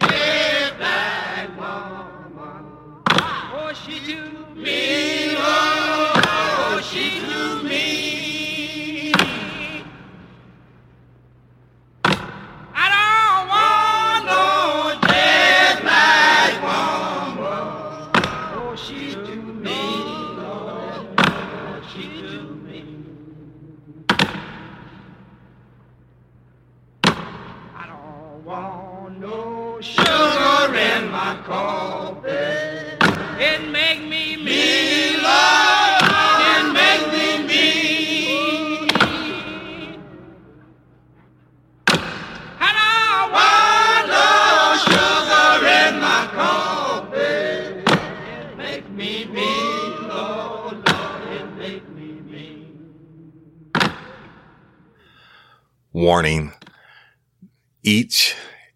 Oh, coffee. It make me me love. It make me me. I want no sugar in my coffee. It make me me, Lord, Lord, it make me me. Warning. Each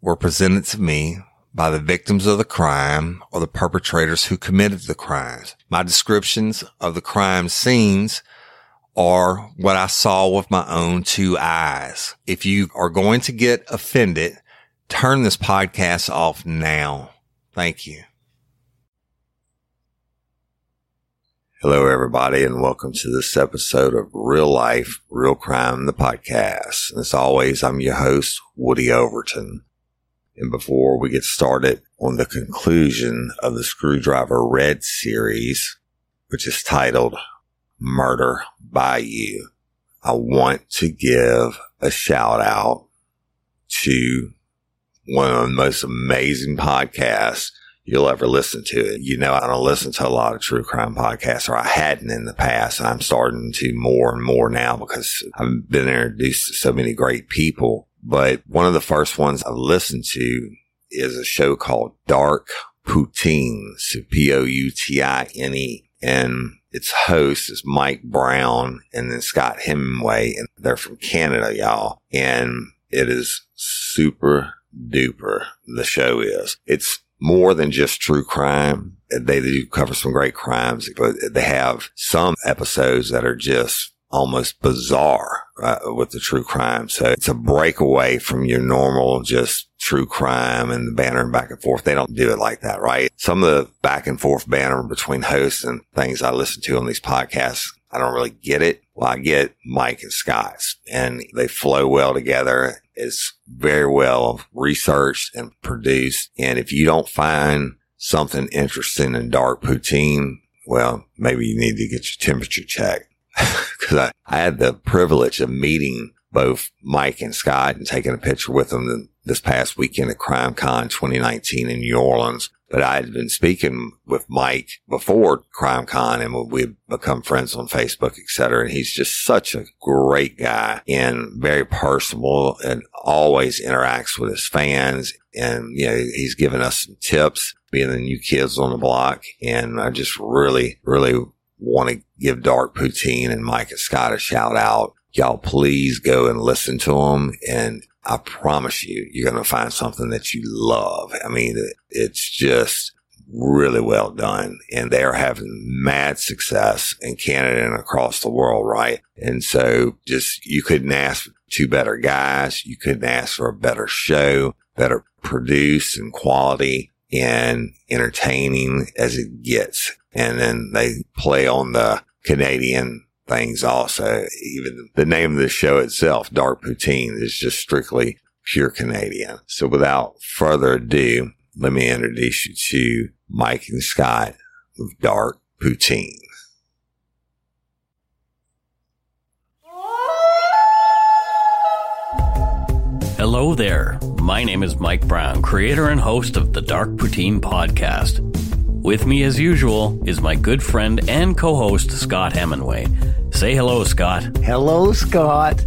were presented to me by the victims of the crime or the perpetrators who committed the crimes. My descriptions of the crime scenes are what I saw with my own two eyes. If you are going to get offended, turn this podcast off now. Thank you. Hello, everybody, and welcome to this episode of Real Life, Real Crime, the podcast. As always, I'm your host, Woody Overton. And before we get started on the conclusion of the Screwdriver Red series, which is titled Murder by You, I want to give a shout out to one of the most amazing podcasts you'll ever listen to. You know, I don't listen to a lot of true crime podcasts or I hadn't in the past. I'm starting to more and more now because I've been introduced to so many great people. But one of the first ones I've listened to is a show called Dark Poutine. So P-O-U-T-I-N-E. And its host is Mike Brown and then Scott Hemingway. And they're from Canada, y'all. And it is super duper. The show is. It's more than just true crime. They do cover some great crimes, but they have some episodes that are just almost bizarre with the true crime. So it's a breakaway from your normal just true crime and the bantering back and forth. They don't do it like that, right? Some of the back and forth banner between hosts and things I listen to on these podcasts, I don't really get it. Well, I get Mike and Scott's and they flow well together. It's very well researched and produced. And if you don't find something interesting in dark poutine, well, maybe you need to get your temperature checked. Cause I, I had the privilege of meeting both Mike and Scott and taking a picture with them this past weekend at Crime Con 2019 in New Orleans. But I had been speaking with Mike before Crime Con and we've become friends on Facebook, et cetera. And he's just such a great guy and very personable and always interacts with his fans. And, you know, he's given us some tips being the new kids on the block. And I just really, really want to give Dark Poutine and and Scott a shout out. Y'all please go and listen to them. And I promise you, you're going to find something that you love. I mean, it's just really well done and they're having mad success in Canada and across the world. Right. And so just you couldn't ask two better guys. You couldn't ask for a better show, better produced and quality and entertaining as it gets. And then they play on the Canadian things also. Even the name of the show itself, Dark Poutine, is just strictly pure Canadian. So without further ado, let me introduce you to Mike and Scott of Dark Poutine. Hello there. My name is Mike Brown, creator and host of the Dark Poutine podcast. With me, as usual, is my good friend and co host, Scott Hemingway. Say hello, Scott. Hello, Scott.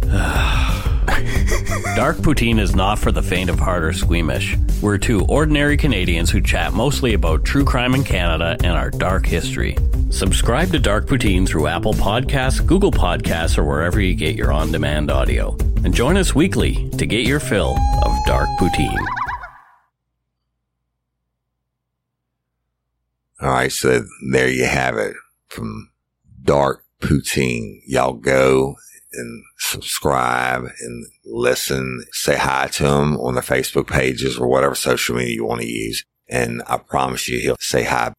Dark Poutine is not for the faint of heart or squeamish. We're two ordinary Canadians who chat mostly about true crime in Canada and our dark history. Subscribe to Dark Poutine through Apple Podcasts, Google Podcasts, or wherever you get your on demand audio. And join us weekly to get your fill of Dark Poutine. All right. So there you have it from Dark Poutine. Y'all go and subscribe and listen, say hi to him on the Facebook pages or whatever social media you want to use. And I promise you, he'll say hi.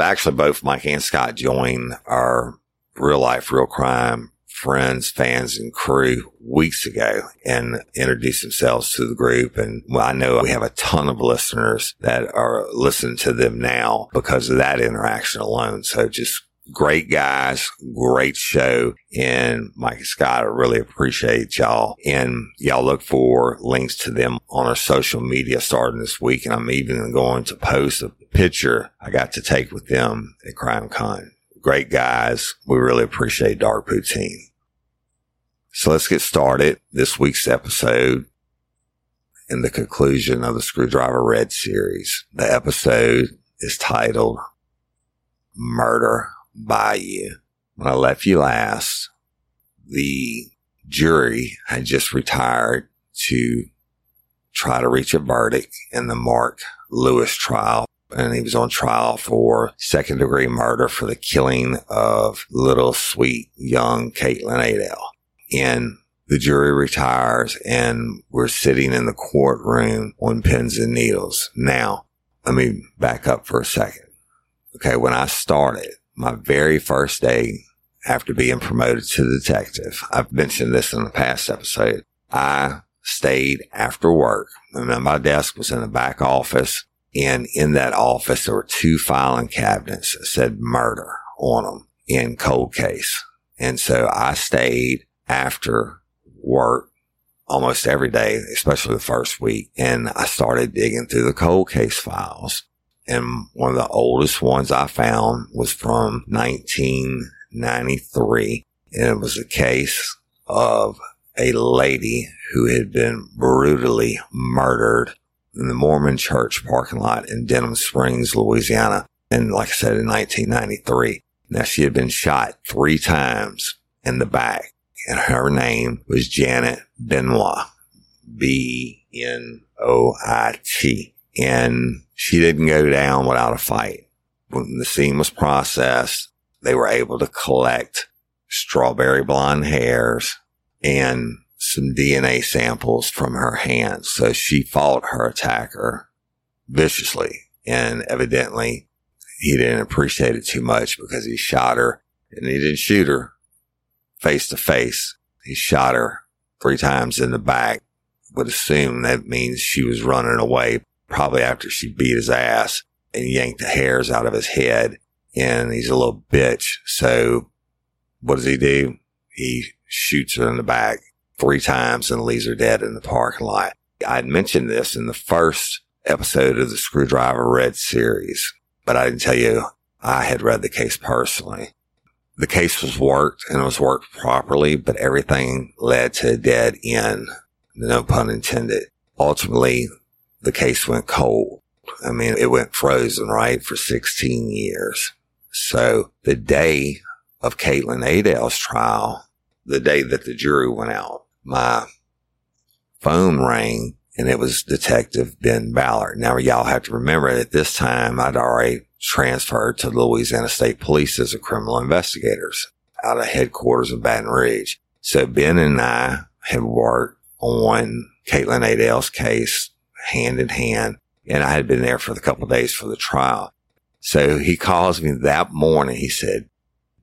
Actually, both Mike and Scott joined our real life, real crime friends, fans and crew weeks ago and introduced themselves to the group. And I know we have a ton of listeners that are listening to them now because of that interaction alone. So just great guys, great show. And Mike and Scott, I really appreciate y'all. And y'all look for links to them on our social media starting this week. And I'm even going to post a picture I got to take with them at Crime Con. Great guys. We really appreciate Dark Poutine. So let's get started. This week's episode in the conclusion of the Screwdriver Red series. The episode is titled Murder by You. When I left you last, the jury had just retired to try to reach a verdict in the Mark Lewis trial. And he was on trial for second degree murder for the killing of little sweet young Caitlin Adele and the jury retires and we're sitting in the courtroom on pins and needles. Now, let me back up for a second. Okay. When I started my very first day after being promoted to detective, I've mentioned this in the past episode. I stayed after work and my desk was in the back office. And in that office, there were two filing cabinets that said murder on them in cold case. And so I stayed after work almost every day, especially the first week. And I started digging through the cold case files. And one of the oldest ones I found was from 1993. And it was a case of a lady who had been brutally murdered in the Mormon church parking lot in Denham Springs, Louisiana. And like I said, in 1993. Now she had been shot three times in the back and her name was Janet Benoit, B-N-O-I-T. And she didn't go down without a fight. When the scene was processed, they were able to collect strawberry blonde hairs and some DNA samples from her hands. So she fought her attacker viciously and evidently he didn't appreciate it too much because he shot her and he didn't shoot her face to face. He shot her three times in the back. Would assume that means she was running away probably after she beat his ass and yanked the hairs out of his head. And he's a little bitch. So what does he do? He shoots her in the back three times and leaves her dead in the parking lot. I had mentioned this in the first episode of the Screwdriver Red series, but I didn't tell you I had read the case personally. The case was worked and it was worked properly, but everything led to a dead end. No pun intended. Ultimately, the case went cold. I mean, it went frozen, right, for 16 years. So the day of Caitlin Adale's trial, the day that the jury went out, my phone rang and it was Detective Ben Ballard. Now, y'all have to remember at this time, I'd already transferred to Louisiana State Police as a criminal investigators out of headquarters in Baton Rouge. So Ben and I had worked on Caitlin Adale's case hand in hand. And I had been there for a couple days for the trial. So he calls me that morning. He said,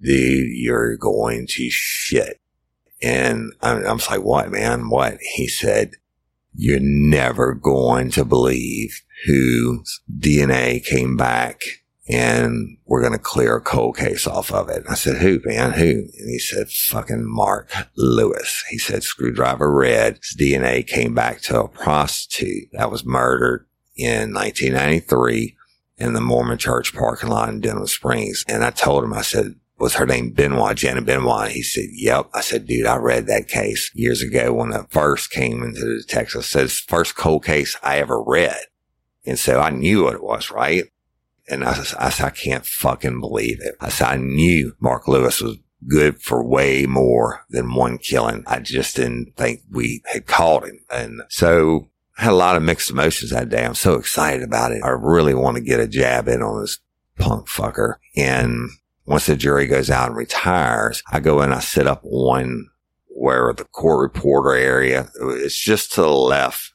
dude, you're going to shit. And I'm, I'm like, what, man? What? He said, you're never going to believe whose DNA came back and we're going to clear a cold case off of it. I said, who, man? Who? And he said, fucking Mark Lewis. He said, Screwdriver Red's DNA came back to a prostitute that was murdered in 1993 in the Mormon church parking lot in Denham Springs. And I told him, I said, was her name Benoit, Janet Benoit? He said, yep. I said, dude, I read that case years ago when it first came into the Texas. Says first cold case I ever read. And so I knew what it was, right? And I, I said, I can't fucking believe it. I said, I knew Mark Lewis was good for way more than one killing. I just didn't think we had caught him. And so I had a lot of mixed emotions that day. I'm so excited about it. I really want to get a jab in on this punk fucker. And once the jury goes out and retires, I go in, I sit up one where the court reporter area, it's just to the left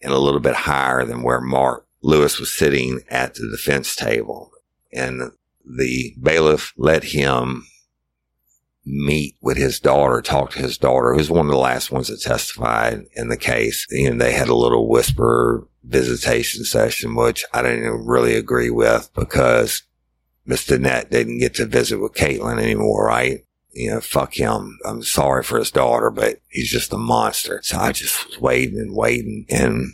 and a little bit higher than where Mark Lewis was sitting at the defense table and the bailiff let him meet with his daughter, talk to his daughter, who's one of the last ones that testified in the case. And they had a little whisper visitation session, which I didn't really agree with because Miss Danette didn't get to visit with Caitlin anymore, right? You know, fuck him. I'm sorry for his daughter, but he's just a monster. So I just was waiting and waiting and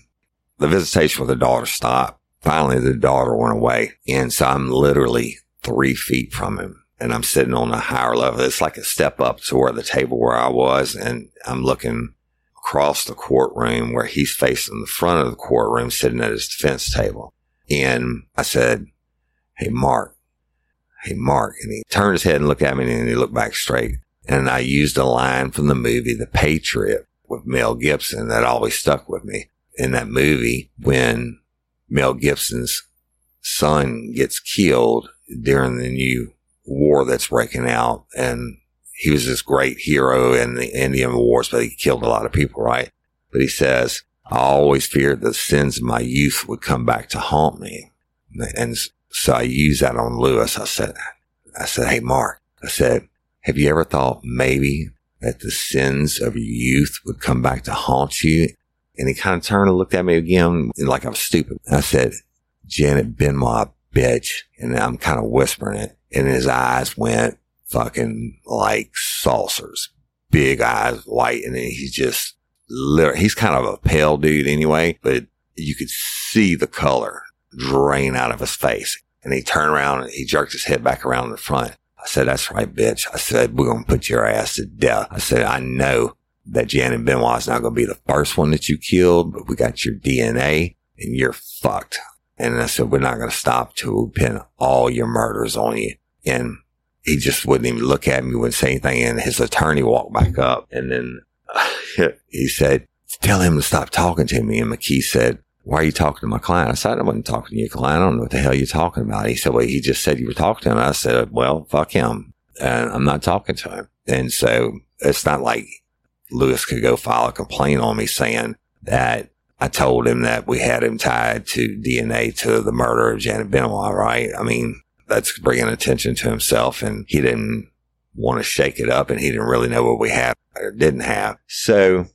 the visitation with the daughter stopped. Finally, the daughter went away. And so I'm literally three feet from him and I'm sitting on a higher level. It's like a step up to where the table where I was and I'm looking across the courtroom where he's facing the front of the courtroom sitting at his defense table. And I said, Hey, Mark, Hey, Mark. And he turned his head and looked at me and he looked back straight. And I used a line from the movie, The Patriot with Mel Gibson that always stuck with me in that movie when Mel Gibson's son gets killed during the new war that's breaking out. And he was this great hero in the Indian wars, but he killed a lot of people, right? But he says, I always feared the sins of my youth would come back to haunt me. And so I used that on Lewis. I said, I said, Hey, Mark, I said, have you ever thought maybe that the sins of your youth would come back to haunt you? And he kind of turned and looked at me again like I was stupid. I said, Janet Benoit, bitch. And I'm kind of whispering it. And his eyes went fucking like saucers, big eyes, white. And then he's just, literally, he's kind of a pale dude anyway, but you could see the color drain out of his face. And he turned around and he jerked his head back around in the front. I said, that's right, bitch. I said, we're going to put your ass to death. I said, I know that Janet Benoit's not going to be the first one that you killed, but we got your DNA and you're fucked. And I said, we're not going to stop we pin all your murders on you. And he just wouldn't even look at me, wouldn't say anything. And his attorney walked back up and then he said, tell him to stop talking to me. And McKee said, why are you talking to my client? I said, I wasn't talking to your client. I don't know what the hell you're talking about. He said, well, he just said you were talking to him. I said, well, fuck him. And I'm not talking to him. And so it's not like Lewis could go file a complaint on me saying that I told him that we had him tied to DNA to the murder of Janet Benoit, right? I mean, that's bringing attention to himself and he didn't want to shake it up and he didn't really know what we had or didn't have. So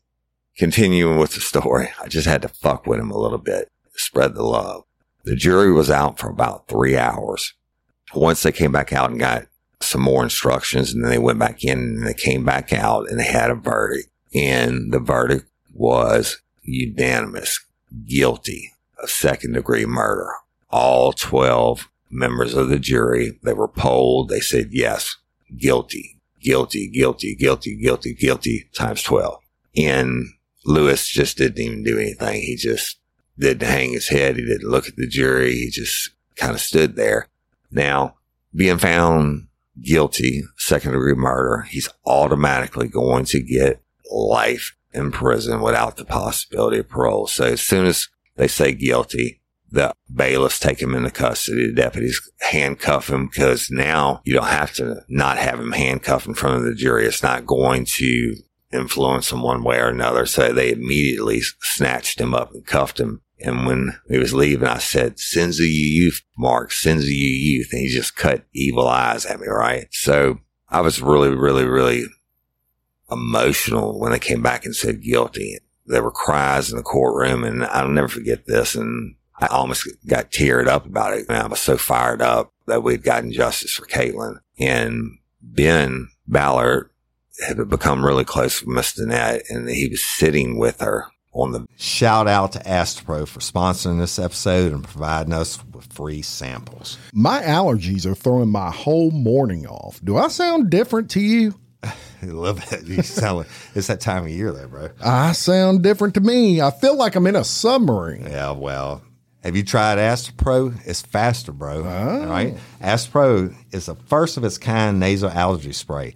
continuing with the story, I just had to fuck with him a little bit, spread the love. The jury was out for about three hours. Once they came back out and got some more instructions and then they went back in and they came back out and they had a verdict and the verdict was unanimous guilty of second degree murder. All 12 members of the jury, they were polled. They said, yes, guilty, guilty, guilty, guilty, guilty, guilty times 12. And Lewis just didn't even do anything. He just didn't hang his head. He didn't look at the jury. He just kind of stood there. Now, being found guilty, second degree murder, he's automatically going to get life in prison without the possibility of parole. So as soon as they say guilty, the bailiffs take him into custody. The deputies handcuff him because now you don't have to not have him handcuffed in front of the jury. It's not going to influence him one way or another. So they immediately snatched him up and cuffed him. And when he was leaving, I said, sins of you youth, Mark, sins of you youth. And he just cut evil eyes at me, right? So I was really, really, really emotional when they came back and said guilty. There were cries in the courtroom and I'll never forget this. And I almost got teared up about it. And I was so fired up that we'd gotten justice for Caitlin and Ben Ballard had become really close with Miss Danette and he was sitting with her on the Shout out to Astepro for sponsoring this episode and providing us with free samples. My allergies are throwing my whole morning off. Do I sound different to you? A little bit. You sound like it's that time of year, there, bro. I sound different to me. I feel like I'm in a submarine. Yeah, well, have you tried Astepro? It's faster, bro. Oh. All right. Astepro is the first of its kind nasal allergy spray.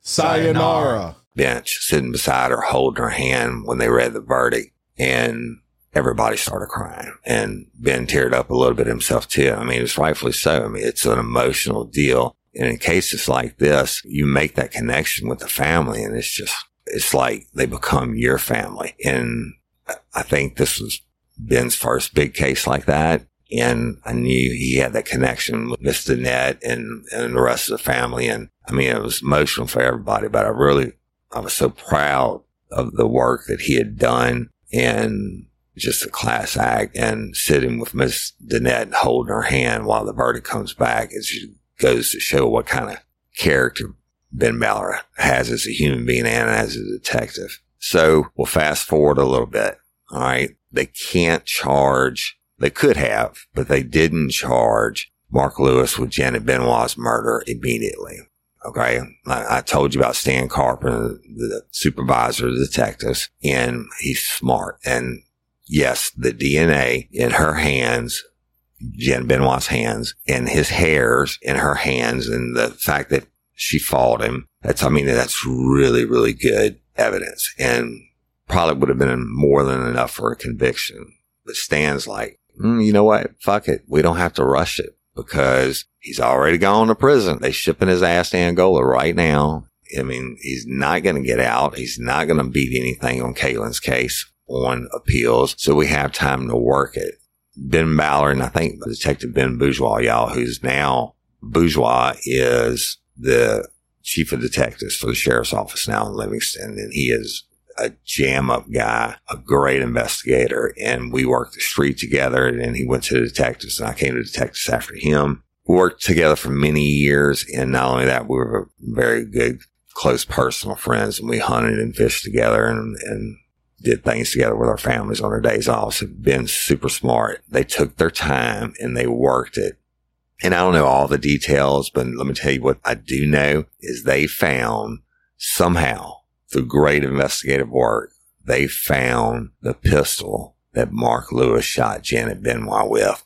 Sayonara. bench sitting beside her, holding her hand when they read the verdict. And everybody started crying. And Ben teared up a little bit himself too. I mean, it's rightfully so. I mean, it's an emotional deal. And in cases like this, you make that connection with the family and it's just, it's like they become your family. And I think this was Ben's first big case like that. And I knew he had that connection with Miss Danette and, and the rest of the family. And I mean, it was emotional for everybody, but I really, I was so proud of the work that he had done and just a class act and sitting with Miss Danette and holding her hand while the verdict comes back. It goes to show what kind of character Ben Ballard has as a human being and as a detective. So we'll fast forward a little bit. All right. They can't charge. They could have, but they didn't charge Mark Lewis with Janet Benoit's murder immediately. Okay. I, I told you about Stan Carpenter, the supervisor of detectives, and he's smart. And yes, the DNA in her hands, Jen Benoit's hands, and his hairs in her hands, and the fact that she fought him. That's, I mean, that's really, really good evidence and probably would have been more than enough for a conviction. But Stan's like, mm, you know what? Fuck it. We don't have to rush it because he's already gone to prison. They shipping his ass to Angola right now. I mean, he's not going to get out. He's not going to beat anything on Caitlin's case on appeals. So we have time to work it. Ben Ballard and I think Detective Ben Bourgeois, y'all, who's now Bourgeois is the chief of detectives for the sheriff's office now in Livingston. And he is a jam up guy, a great investigator. And we worked the street together and he went to the detectives and I came to detectives after him. We worked together for many years. And not only that, we were very good, close personal friends and we hunted and fished together and, and did things together with our families on our days off. So been super smart. They took their time and they worked it. And I don't know all the details, but let me tell you what I do know is they found somehow through great investigative work, they found the pistol that Mark Lewis shot Janet Benoit with.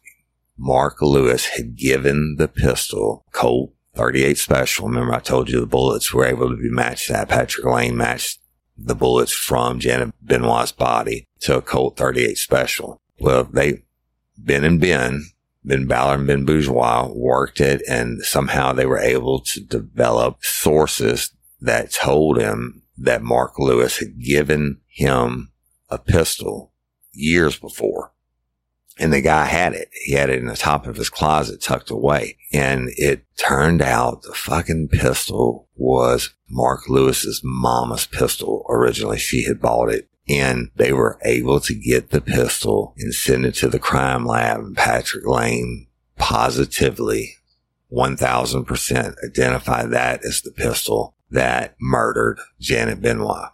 Mark Lewis had given the pistol Colt 38 special. Remember I told you the bullets were able to be matched that Patrick Lane matched the bullets from Janet Benoit's body to a Colt 38 special. Well, they, Ben and Ben, Ben Ballard and Ben Bourgeois worked it and somehow they were able to develop sources that told him that Mark Lewis had given him a pistol years before. And the guy had it. He had it in the top of his closet tucked away. And it turned out the fucking pistol was Mark Lewis's mama's pistol. Originally, she had bought it and they were able to get the pistol and send it to the crime lab and Patrick Lane positively 1000% identified that as the pistol that murdered Janet Benoit.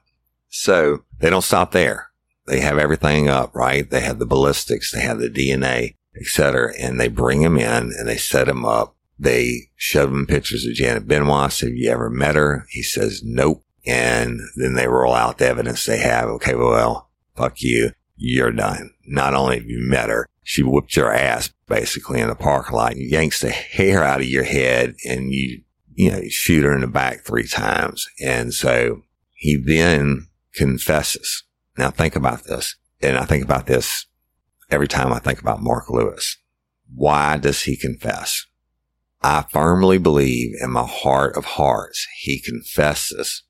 So they don't stop there. They have everything up, right? They have the ballistics, they have the DNA, etc. And they bring him in and they set him up. They show him pictures of Janet Benoit. So have you ever met her? He says, nope. And then they roll out the evidence they have. Okay, well, fuck you. You're done. Not only have you met her, she whipped your ass basically in the parking lot, and yanks the hair out of your head and you, you know, shoot her in the back three times. And so he then confesses. Now think about this. And I think about this every time I think about Mark Lewis. Why does he confess? I firmly believe in my heart of hearts, he confesses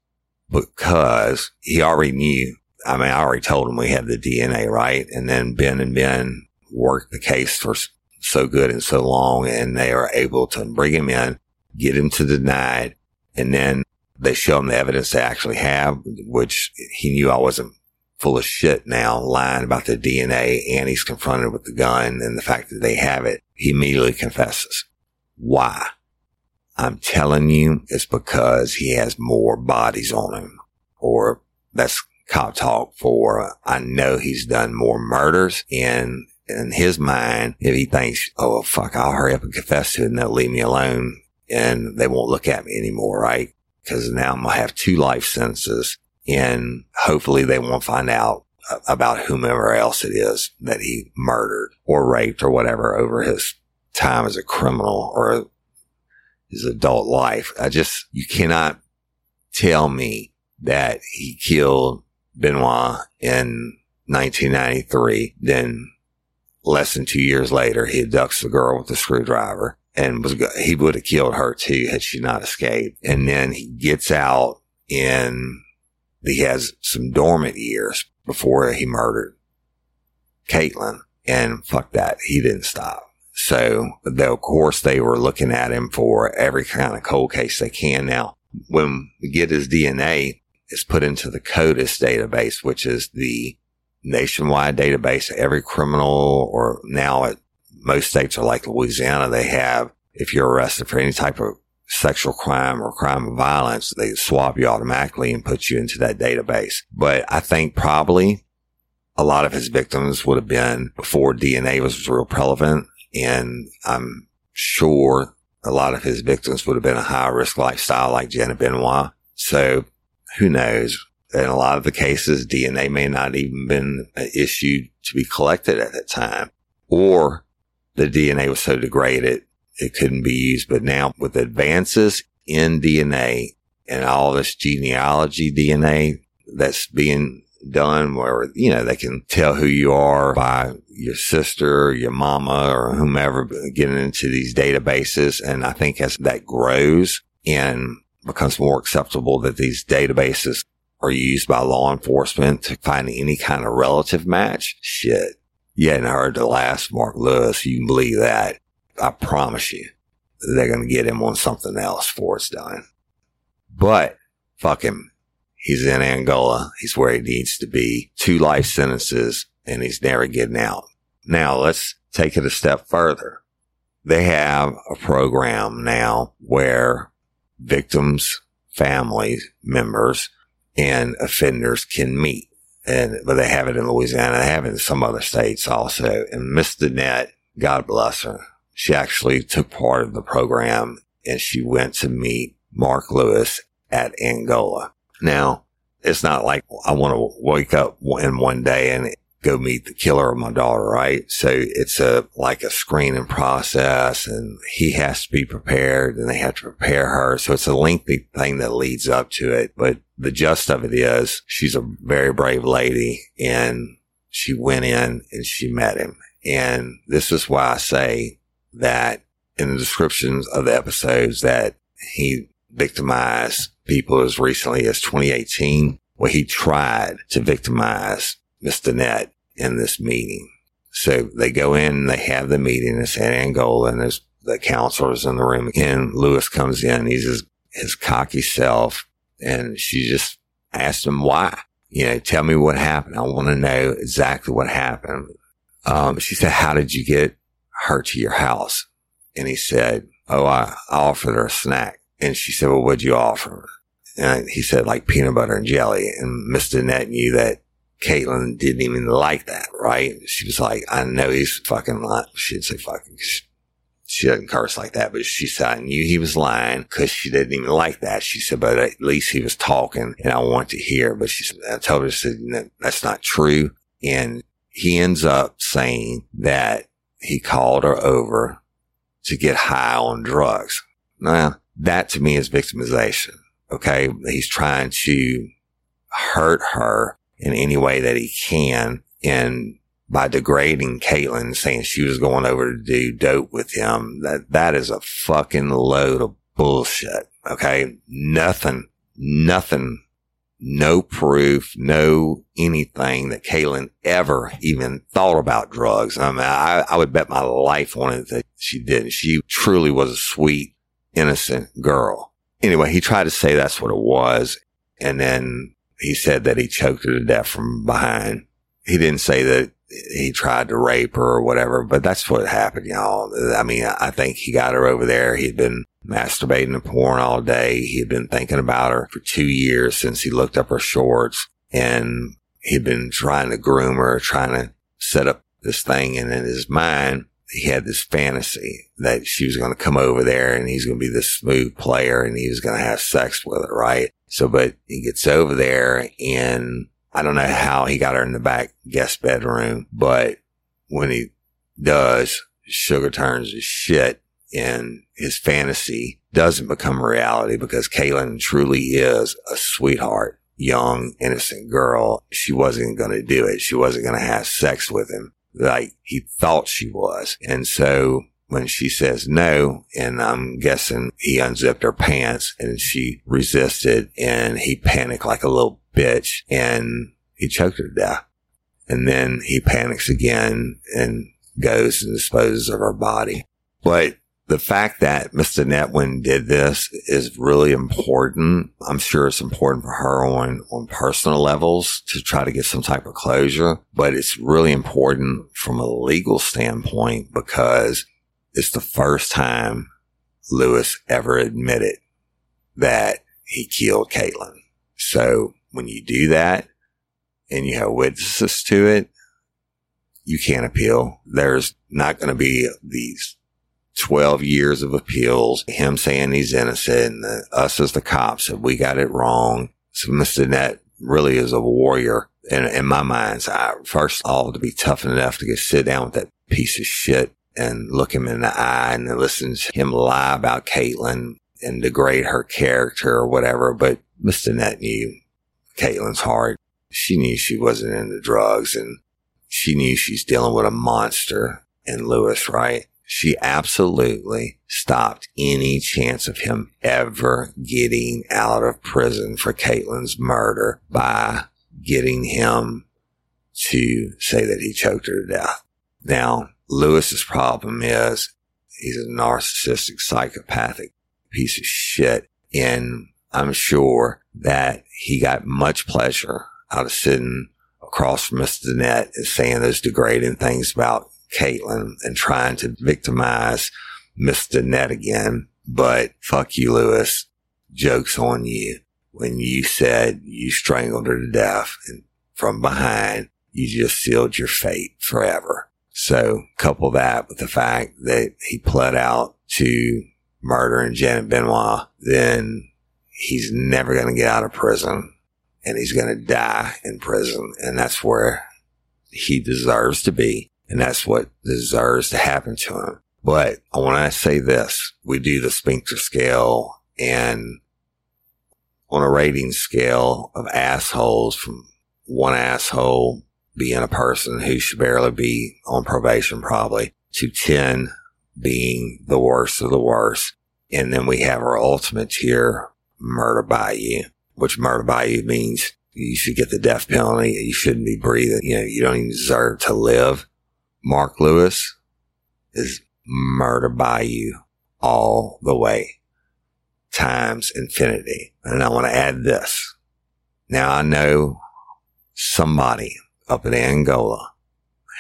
because he already knew. I mean, I already told him we had the DNA, right? And then Ben and Ben worked the case for so good and so long and they are able to bring him in, get him to deny it. And then they show him the evidence they actually have, which he knew I wasn't full of shit now, lying about the DNA, and he's confronted with the gun and the fact that they have it. He immediately confesses. Why? I'm telling you, it's because he has more bodies on him, or that's cop talk for, I know he's done more murders and in his mind, if he thinks, oh, fuck, I'll hurry up and confess to it and they'll leave me alone and they won't look at me anymore, right? Because now I'm going to have two life sentences and hopefully they won't find out about whomever else it is that he murdered or raped or whatever over his time as a criminal or his adult life. I just, you cannot tell me that he killed Benoit in 1993, then less than two years later, he abducts the girl with the screwdriver and was, he would have killed her too had she not escaped. And then he gets out and he has some dormant years before he murdered Caitlin. And fuck that. He didn't stop. So, though, of course, they were looking at him for every kind of cold case they can. Now, when we get his DNA, it's put into the CODIS database, which is the nationwide database. Every criminal or now at most states are like Louisiana. They have, if you're arrested for any type of sexual crime or crime of violence, they swap you automatically and put you into that database. But I think probably a lot of his victims would have been before DNA was real prevalent. And I'm sure a lot of his victims would have been a high risk lifestyle like Janet Benoit. So who knows? In a lot of the cases, DNA may not even been issued to be collected at that time or the DNA was so degraded it couldn't be used. But now with advances in DNA and all this genealogy DNA that's being done where, you know, they can tell who you are by your sister, your mama or whomever getting into these databases. And I think as that grows and becomes more acceptable that these databases are used by law enforcement to find any kind of relative match. Shit. You hadn't heard the last Mark Lewis. You can believe that. I promise you they're going to get him on something else before it's done. But fuck him. He's in Angola. He's where he needs to be. Two life sentences and he's never getting out. Now let's take it a step further. They have a program now where victims, family members, and offenders can meet. And, but they have it in Louisiana. They have it in some other states also. And Miss Danette, God bless her. She actually took part of the program and she went to meet Mark Lewis at Angola. Now, it's not like I want to wake up in one day and go meet the killer of my daughter, right? So it's a, like a screening process and he has to be prepared and they have to prepare her. So it's a lengthy thing that leads up to it. But the gist of it is she's a very brave lady and she went in and she met him. And this is why I say that in the descriptions of the episodes that he victimized people as recently as 2018, where he tried to victimize Miss Danette in this meeting. So they go in, they have the meeting in San Angola, and there's the counselors in the room. And Lewis comes in, he's his, his cocky self, and she just asked him why. You know, tell me what happened. I want to know exactly what happened. Um, she said, how did you get her to your house? And he said, Oh, I, I offered her a snack. And she said, Well, what'd you offer? And he said, like peanut butter and jelly. And Miss Danette knew that Caitlin didn't even like that, right? She was like, I know he's fucking lying. She didn't say fucking. She doesn't curse like that, but she said, I knew he was lying because she didn't even like that. She said, but at least he was talking and I want to hear. But she said, I told her, she said, that's not true. And he ends up saying that he called her over to get high on drugs. Now, that to me is victimization. Okay. He's trying to hurt her in any way that he can. And by degrading Caitlin, saying she was going over to do dope with him, that, that is a fucking load of bullshit. Okay. Nothing, nothing, no proof, no anything that Caitlin ever even thought about drugs. I mean, I, I would bet my life on it that she didn't. She truly was a sweet, innocent girl. anyway, he tried to say that's what it was. And then he said that he choked her to death from behind. He didn't say that he tried to rape her or whatever, but that's what happened, y'all. I mean, I think he got her over there. He'd been masturbating to porn all day. He had been thinking about her for two years since he looked up her shorts and he'd been trying to groom her, trying to set up this thing. And in his mind, he had this fantasy that she was going to come over there and he's going to be this smooth player and he was going to have sex with her, right? So, but he gets over there and I don't know how he got her in the back guest bedroom, but when he does, Sugar turns to shit and his fantasy doesn't become reality because Caitlin truly is a sweetheart, young, innocent girl. She wasn't going to do it. She wasn't going to have sex with him like he thought she was. And so when she says no, and I'm guessing he unzipped her pants and she resisted and he panicked like a little bitch and he choked her to death. And then he panics again and goes and disposes of her body. But the fact that Miss Danette did this is really important. I'm sure it's important for her on, on personal levels to try to get some type of closure, but it's really important from a legal standpoint because it's the first time Lewis ever admitted that he killed Caitlin. So when you do that and you have witnesses to it, you can't appeal. There's not going to be these 12 years of appeals, him saying he's innocent, and us as the cops said we got it wrong. So Miss Danette really is a warrior in, in my mind. So I, first of all, to be tough enough to get sit down with that piece of shit and look him in the eye and listen to him lie about Caitlin and degrade her character or whatever. But Miss Danette knew Caitlin's heart. She knew she wasn't into drugs and she knew she's dealing with a monster in Lewis, right? She absolutely stopped any chance of him ever getting out of prison for Caitlin's murder by getting him to say that he choked her to death. Now, Lewis's problem is he's a narcissistic, psychopathic piece of shit. And I'm sure that he got much pleasure out of sitting across from Miss Danette and saying those degrading things about Caitlin and trying to victimize Miss Danette again. But fuck you, Lewis. Joke's on you. When you said you strangled her to death and from behind, you just sealed your fate forever. So couple that with the fact that he pled out to murdering Janet Benoit, then he's never going to get out of prison and he's going to die in prison. And that's where he deserves to be. And that's what deserves to happen to him. But I want to say this. We do the sphincter scale and on a rating scale of assholes from one asshole being a person who should barely be on probation probably to 10 being the worst of the worst. And then we have our ultimate tier, murder by you, which murder by you means you should get the death penalty. You shouldn't be breathing. You know, you don't even deserve to live. Mark Lewis is murder by you all the way times infinity. And I want to add this. Now I know somebody up in Angola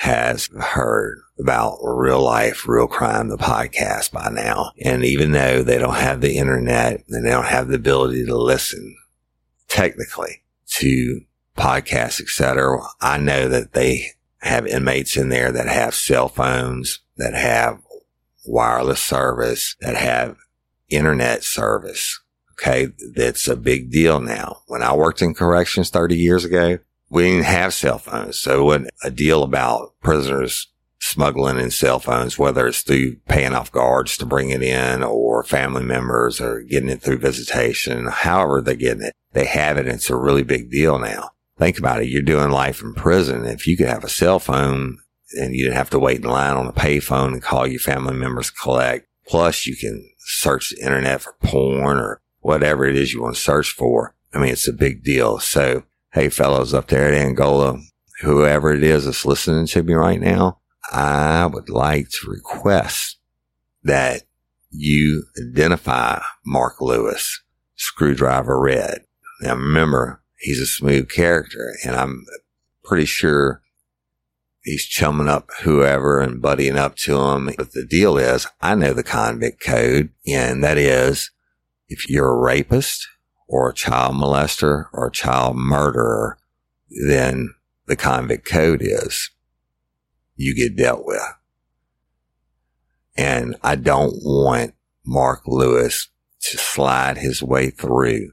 has heard about real life, real crime, the podcast by now. And even though they don't have the internet and they don't have the ability to listen technically to podcasts, etc., I know that they have inmates in there that have cell phones, that have wireless service, that have internet service. Okay. That's a big deal now. When I worked in corrections 30 years ago, we didn't have cell phones. So it wasn't a deal about prisoners smuggling in cell phones, whether it's through paying off guards to bring it in or family members or getting it through visitation, however they're getting it. They have it. it's a really big deal now think about it. You're doing life in prison. If you could have a cell phone and you didn't have to wait in line on a payphone and call your family members to collect, plus you can search the internet for porn or whatever it is you want to search for. I mean, it's a big deal. So, hey, fellows up there at Angola, whoever it is that's listening to me right now, I would like to request that you identify Mark Lewis Screwdriver Red. Now remember, he's a smooth character and I'm pretty sure he's chumming up whoever and buddying up to him. But the deal is, I know the convict code, and that is if you're a rapist or a child molester or a child murderer, then the convict code is you get dealt with. And I don't want Mark Lewis to slide his way through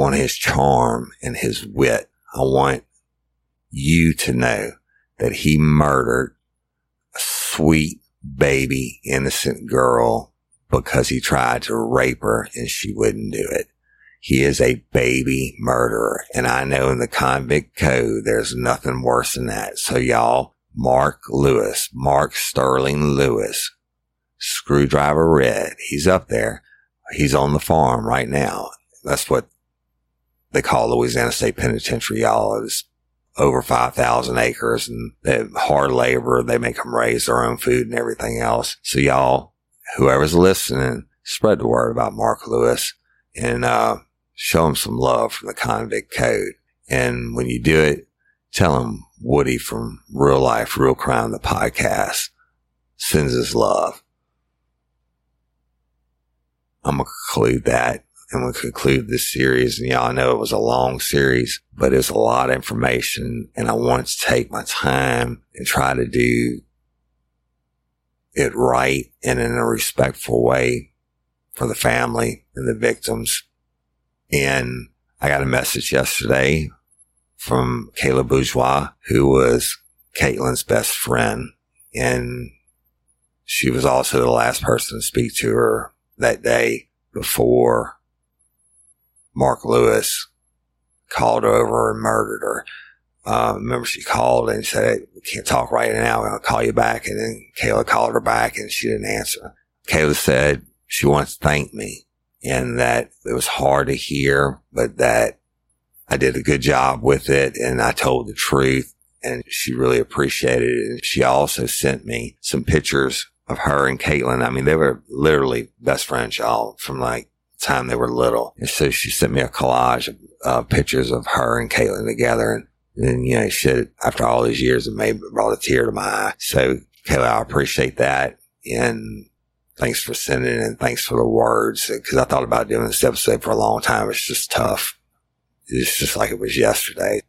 on his charm and his wit. I want you to know that he murdered a sweet baby innocent girl because he tried to rape her and she wouldn't do it. He is a baby murderer. And I know in the convict code, there's nothing worse than that. So y'all, Mark Lewis, Mark Sterling Lewis, Screwdriver Red, he's up there. He's on the farm right now. That's what they call Louisiana State Penitentiary, y'all. It's over 5,000 acres and they hard labor. They make them raise their own food and everything else. So y'all, whoever's listening, spread the word about Mark Lewis and, uh, show him some love from the convict code. And when you do it, tell him Woody from Real Life, Real Crime, the podcast sends his love. I'm going to conclude that and we conclude this series. And y'all know it was a long series, but it's a lot of information. And I wanted to take my time and try to do it right and in a respectful way for the family and the victims. And I got a message yesterday from Kayla Bourgeois, who was Caitlin's best friend. And she was also the last person to speak to her that day before Mark Lewis called her over and murdered her. Uh, remember she called and said, we can't talk right now. I'll call you back. And then Kayla called her back and she didn't answer. Kayla said she wants to thank me and that it was hard to hear, but that I did a good job with it and I told the truth and she really appreciated it. And she also sent me some pictures of her and Caitlin. I mean, they were literally best friends, y'all, from like time they were little. And so she sent me a collage of uh, pictures of her and Caitlin together. And then, you know, she, said, after all these years, it made brought a tear to my eye. So Kayla, I appreciate that. And thanks for sending it and thanks for the words. Cause I thought about doing this episode for a long time. It's just tough. It's just like it was yesterday.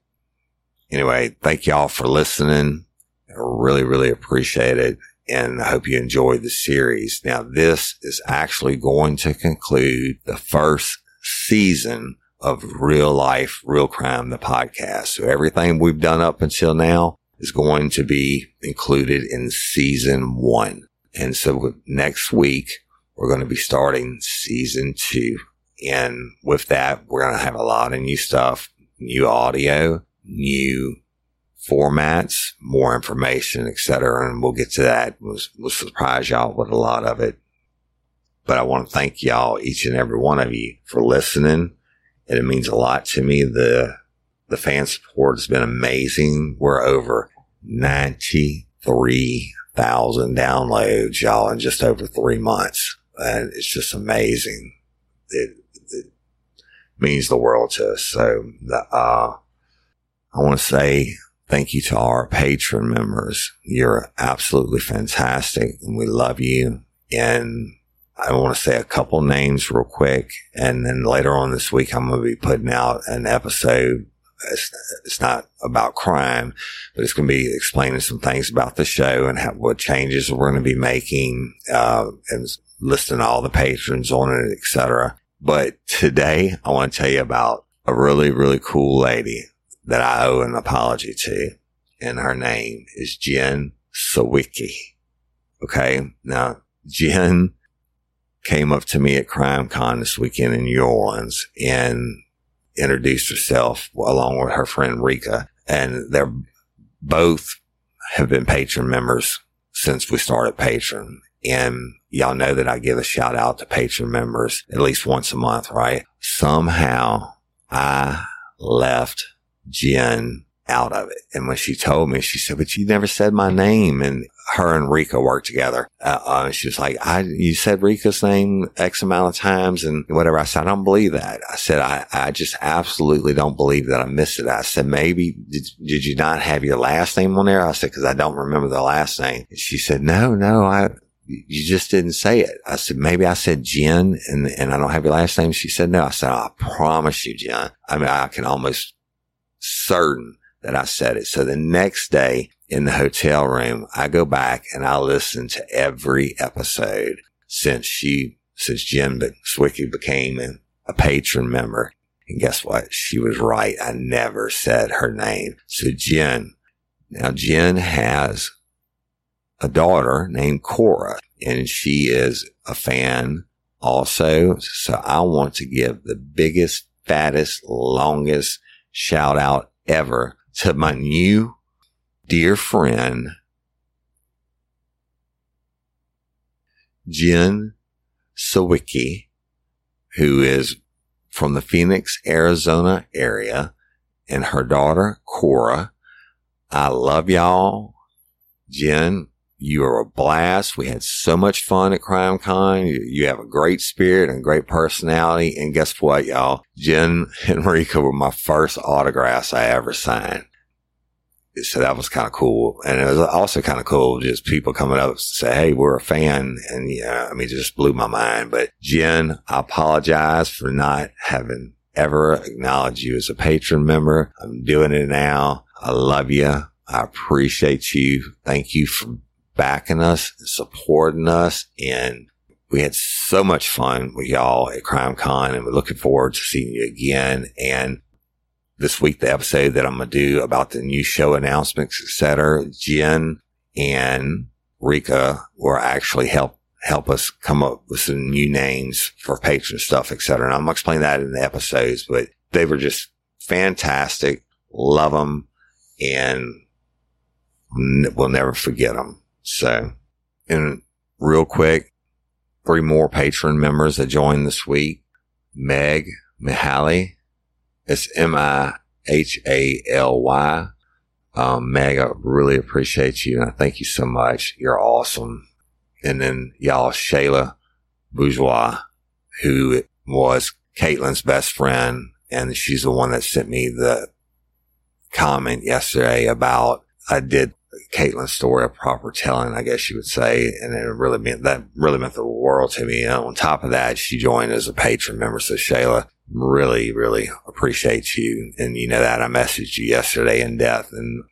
Anyway, thank y'all for listening. I really, really appreciate it and I hope you enjoyed the series. Now, this is actually going to conclude the first season of Real Life, Real Crime, the podcast. So everything we've done up until now is going to be included in season one. And so next week, we're going to be starting season two. And with that, we're going to have a lot of new stuff, new audio, new formats, more information, etc. And we'll get to that. We'll, we'll surprise y'all with a lot of it. but I want to thank y'all, each and every one of you for listening. And it means a lot to me. The, the fan support has been amazing. We're over 93,000 downloads, y'all, in just over three months. And it's just amazing. It, it means the world to us. So, uh, I want to say thank you to our patron members. You're absolutely fantastic and we love you. And I want to say a couple names real quick. And then later on this week, I'm going to be putting out an episode. It's, it's not about crime, but it's going to be explaining some things about the show and how, what changes we're going to be making, uh, and listing all the patrons on it, etc. But today I want to tell you about a really, really cool lady that I owe an apology to. And her name is Jen Sawicki. Okay. Now, Jen came up to me at Crime Con this weekend in New Orleans and introduced herself along with her friend Rika. And they're both have been patron members since we started Patreon. And y'all know that I give a shout out to patron members at least once a month, right? Somehow I left Jen out of it. And when she told me, she said, but you never said my name. And her and Rika worked together. Uh, uh, she was like, I, you said Rika's name X amount of times and whatever. I said, I don't believe that. I said, I, I just absolutely don't believe that I missed it. I said, maybe did, did you not have your last name on there? I said, cause I don't remember the last name. And she said, no, no, I, you just didn't say it. I said, maybe I said Jen and, and I don't have your last name. She said, no. I said, I promise you, Jen. I mean, I can almost certain that I said it. So the next day in the hotel room, I go back and I listen to every episode since she, since Jen Sawicki became a patron member. And guess what? She was right. I never said her name. So Jen, now Jen has a daughter named Cora and she is a fan also. So I want to give the biggest, fattest, longest shout out ever to my new dear friend, Jen Sawicki, who is from the Phoenix, Arizona area, and her daughter, Cora. I love y'all. Jen, you are a blast. We had so much fun at Crime Con. You, you have a great spirit and great personality. And guess what, y'all? Jen and Rika were my first autographs I ever signed. So that was kind of cool. And it was also kind of cool just people coming up and say, Hey, we're a fan. And yeah, I mean, it just blew my mind. But Jen, I apologize for not having ever acknowledged you as a patron member. I'm doing it now. I love you. I appreciate you. Thank you for backing us, supporting us. And we had so much fun with y'all at Crime Con and we're looking forward to seeing you again. And this week, the episode that I'm going to do about the new show announcements, etc. Jen and Rika will actually help help us come up with some new names for patron stuff, etc. And I'm going to explain that in the episodes, but they were just fantastic. Love them and we'll never forget them. So, and real quick, three more patron members that joined this week. Meg Mihaly. It's M-I-H-A-L-Y. Um, Meg, I really appreciate you and I thank you so much. You're awesome. And then y'all, Shayla Bourgeois, who was Caitlin's best friend. And she's the one that sent me the comment yesterday about I did Caitlin's story a proper telling, I guess you would say. And it really meant that really meant the world to me. And on top of that, she joined as a patron member. So Shayla, really, really appreciate you. And you know that I messaged you yesterday in depth and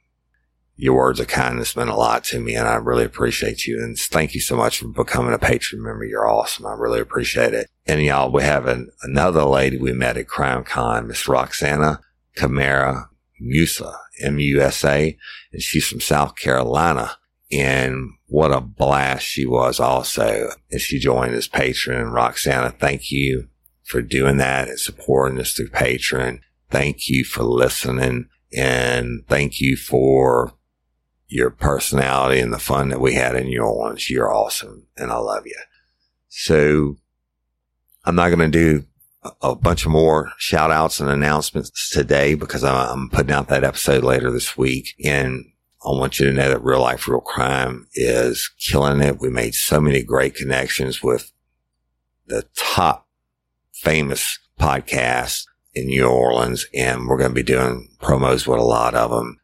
your words of kindness meant a lot to me and I really appreciate you. And thank you so much for becoming a patron member. You're awesome. I really appreciate it. And y'all, we have an, another lady we met at Crime Con, Miss Roxana Camara Musa, M-U-S-A, and she's from South Carolina. And what a blast she was also. And she joined as patron. And Roxana, thank you for doing that and supporting us through Patreon. Thank you for listening and thank you for your personality and the fun that we had in your ones. You're awesome and I love you. So I'm not going to do a bunch of more shout outs and announcements today because I'm putting out that episode later this week. And I want you to know that real life, real crime is killing it. We made so many great connections with the top famous podcasts in New Orleans and we're going to be doing promos with a lot of them.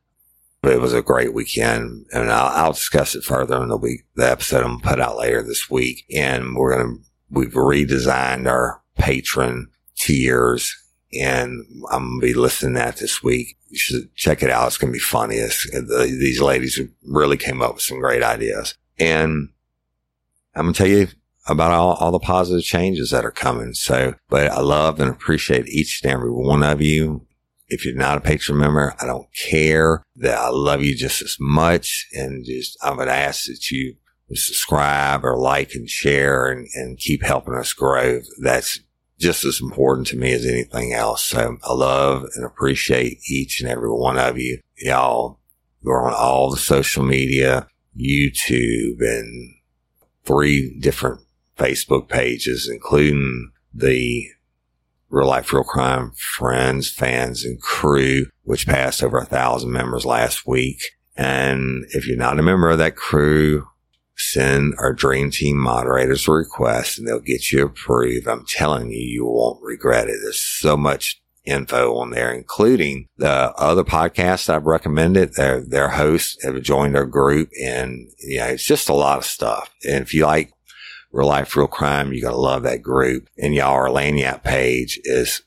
But it was a great weekend and I'll, I'll discuss it further in the week, the episode I'm put out later this week. And we're going to, we've redesigned our patron tiers and I'm going to be listening to that this week. You should check it out. It's going to be funny. It's, these ladies really came up with some great ideas and I'm going to tell you about all, all the positive changes that are coming. So, but I love and appreciate each and every one of you. If you're not a patron member, I don't care that I love you just as much. And just, I would ask that you subscribe or like and share and, and keep helping us grow. That's just as important to me as anything else. So I love and appreciate each and every one of you. Y'all we're on all the social media, YouTube and three different Facebook pages, including the Real Life Real Crime friends, fans, and crew, which passed over a thousand members last week. And if you're not a member of that crew, send our dream team moderators a request and they'll get you approved. I'm telling you, you won't regret it. There's so much info on there, including the other podcasts I've recommended. Their, their hosts have joined our group and, yeah, it's just a lot of stuff. And if you like real life, real crime. You gotta love that group. And y'all, our Lagniappe page is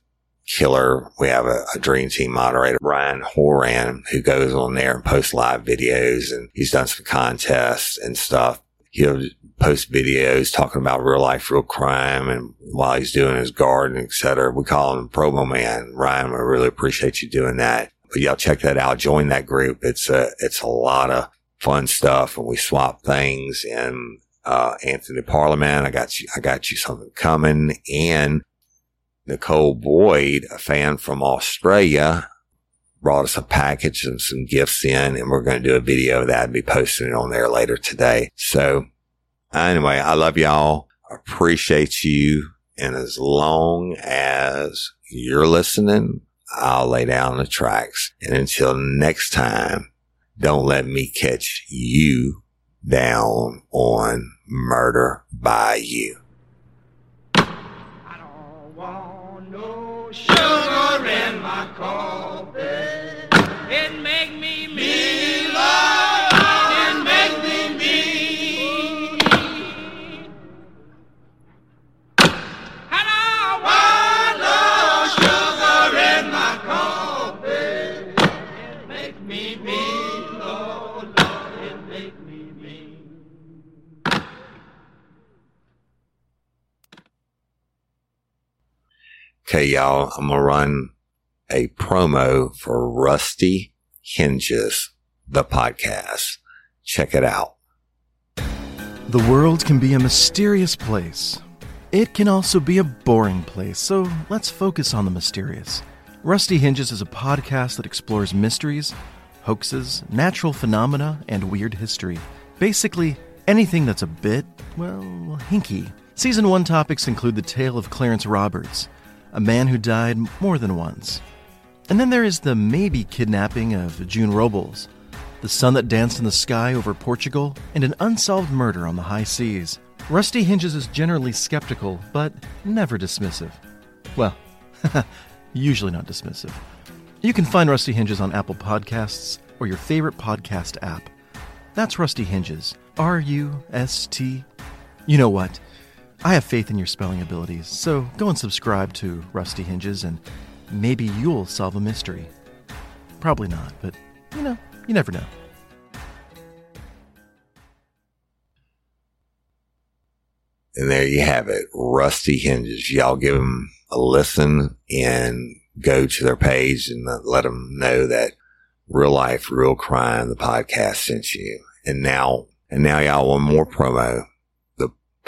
killer. We have a, a, dream team moderator, Ryan Horan, who goes on there and posts live videos and he's done some contests and stuff. He'll post videos talking about real life, real crime and while he's doing his garden, etc. We call him Promo Man. Ryan, I really appreciate you doing that. But y'all check that out. Join that group. It's a, it's a lot of fun stuff and we swap things and uh, Anthony Parliament. I got you, I got you something coming. And Nicole Boyd, a fan from Australia, brought us a package and some gifts in, and we're going to do a video of that and be posting it on there later today. So anyway, I love y'all. Appreciate you. And as long as you're listening, I'll lay down the tracks. And until next time, don't let me catch you down on murder by you. Okay, y'all, I'm going to run a promo for Rusty Hinges, the podcast. Check it out. The world can be a mysterious place. It can also be a boring place, so let's focus on the mysterious. Rusty Hinges is a podcast that explores mysteries, hoaxes, natural phenomena, and weird history. Basically, anything that's a bit, well, hinky. Season 1 topics include the tale of Clarence Roberts, a man who died more than once. And then there is the maybe kidnapping of June Robles, the sun that danced in the sky over Portugal, and an unsolved murder on the high seas. Rusty Hinges is generally skeptical, but never dismissive. Well, usually not dismissive. You can find Rusty Hinges on Apple Podcasts or your favorite podcast app. That's Rusty Hinges. R U S T. You know what? I have faith in your spelling abilities, so go and subscribe to Rusty Hinges and maybe you'll solve a mystery. Probably not, but you know, you never know. And there you have it. Rusty Hinges. Y'all give them a listen and go to their page and let them know that real life, real crime, the podcast sent you. And now, and now y'all one more promo.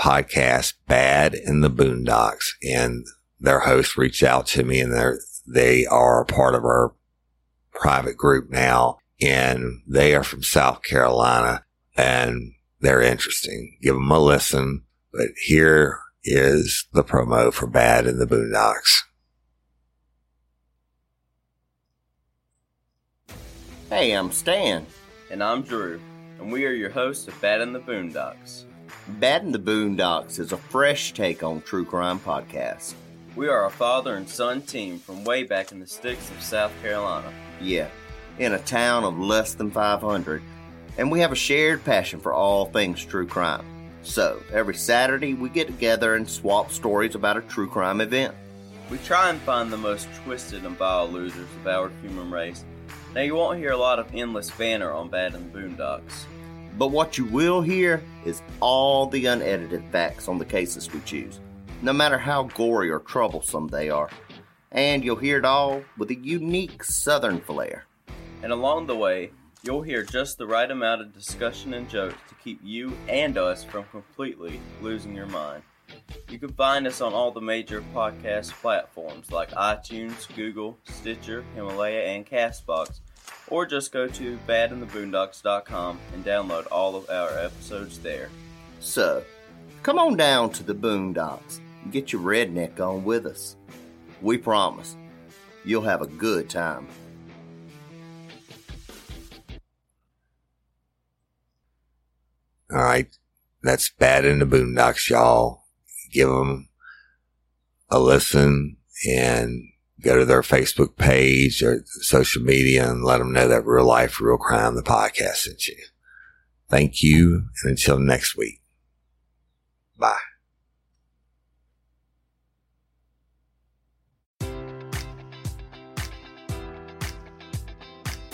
Podcast Bad in the Boondocks and their host reached out to me and they're, they are part of our private group now and they are from South Carolina and they're interesting. Give them a listen. But here is the promo for Bad in the Boondocks. Hey, I'm Stan. And I'm Drew, and we are your hosts of Bad in the Boondocks. Bad in the Boondocks is a fresh take on true crime podcast. We are a father and son team from way back in the sticks of South Carolina. Yeah, in a town of less than 500, and we have a shared passion for all things true crime. So, every Saturday we get together and swap stories about a true crime event. We try and find the most twisted and vile losers of our human race. Now, you won't hear a lot of endless banner on Bad in the Boondocks. But what you will hear is all the unedited facts on the cases we choose, no matter how gory or troublesome they are. And you'll hear it all with a unique southern flair. And along the way, you'll hear just the right amount of discussion and jokes to keep you and us from completely losing your mind. You can find us on all the major podcast platforms like iTunes, Google, Stitcher, Himalaya, and Castbox, or just go to badintheboondocks.com and download all of our episodes there. So, come on down to the Boondocks and get your redneck on with us. We promise you'll have a good time. All right. That's Bad in the Boondocks, y'all. Give them a listen and go to their Facebook page or social media and let them know that Real Life, Real Crime, the podcast sent you. Thank you. And until next week. Bye.